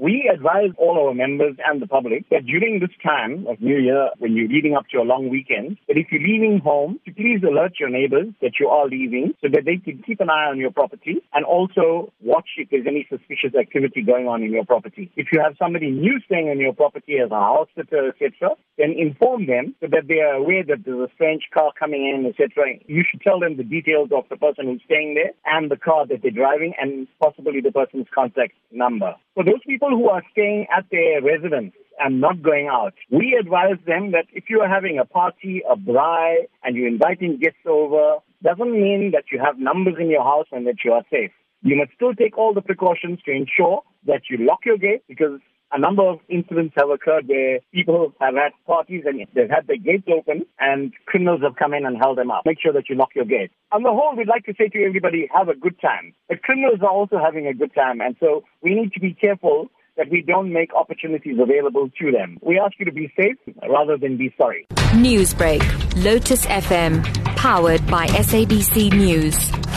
We advise all our members and the public that during this time of New Year, when you're leading up to a long weekend, that if you're leaving home, to please alert your neighbors that you are leaving so that they can keep an eye on your property and also watch if there's any suspicious activity going on in your property. If you have somebody new staying in your property as a house sitter, etc., then inform them so that they are aware that there's a strange car coming in, etc. You should tell them the details of the person who's staying there and the car that they're driving and possibly the person's contact number. For those people who are staying at their residence and not going out, we advise them that if you are having a party, a braai, and you're inviting guests over, doesn't mean that you have numbers in your house and that you are safe. You must still take all the precautions to ensure that you lock your gate because a number of incidents have occurred where people have had parties and they've had their gates open and criminals have come in and held them up. Make sure that you lock your gate. On the whole, we'd like to say to everybody, have a good time. But criminals are also having a good time and so we need to be careful that we don't make opportunities available to them. We ask you to be safe rather than be sorry. Newsbreak, Lotus FM, powered by SABC News.